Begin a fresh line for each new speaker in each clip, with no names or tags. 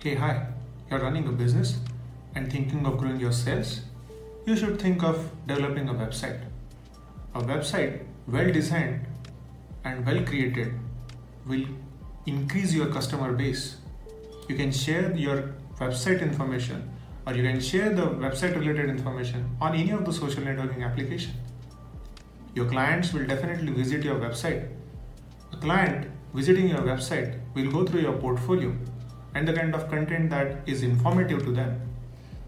Hey, hi, you're running a business and thinking of growing your sales? You should think of developing a website. A website well designed and well created will increase your customer base. You can share your website information or you can share the website related information on any of the social networking application. Your clients will definitely visit your website. A client visiting your website will go through your portfolio and the kind of content that is informative to them.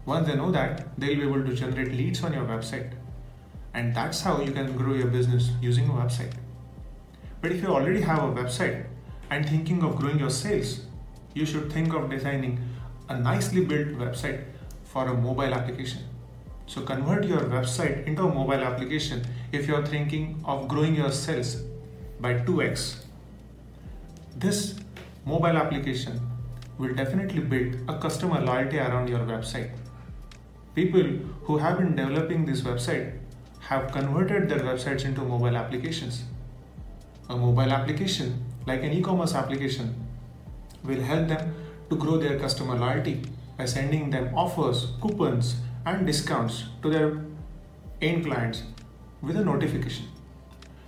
Once they know that, they'll be able to generate leads on your website. And that's how you can grow your business using a website. But if you already have a website and thinking of growing your sales, you should think of designing a nicely built website for a mobile application. So convert your website into a mobile application if you're thinking of growing your sales by 2x. This mobile application will definitely build a customer loyalty around your website. People who have been developing this website have converted their websites into mobile applications. A mobile application, like an e commerce application, will help them to grow their customer loyalty by sending them offers, coupons, and discounts to their end clients with a notification.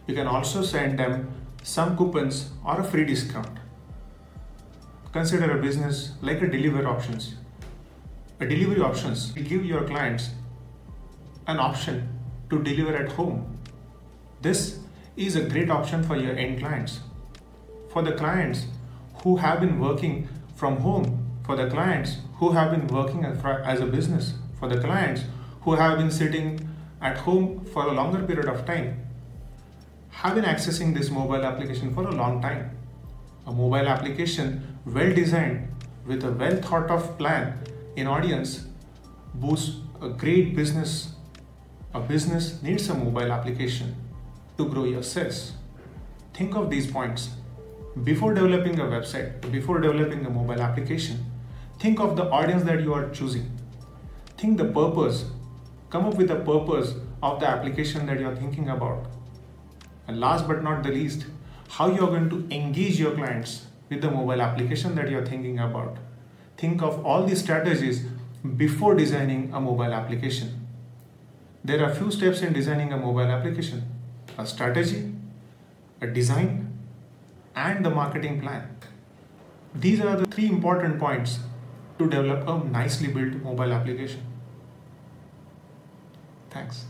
You can also send them some coupons or a free discount. Consider a business like a delivery options. A delivery options will give your clients an option to deliver at home. This is a great option for your end clients. For the clients who have been working from home, for the clients who have been working as a business, for the clients who have been sitting at home for a longer period of time, have been accessing this mobile application for a long time. A mobile application well designed with a well thought of plan in audience boosts a great business. A business needs a mobile application to grow your sales. Think of these points. Before developing a website, before developing a mobile application, think of the audience that you are choosing. Think the purpose. Come up with the purpose of the application that you are thinking about. And last but not the least, how you are going to engage your clients with the mobile application that you are thinking about. Think of all these strategies before designing a mobile application. There are few steps in designing a mobile application a strategy, a design, and the marketing plan. These are the three important points to develop a nicely built mobile application. Thanks.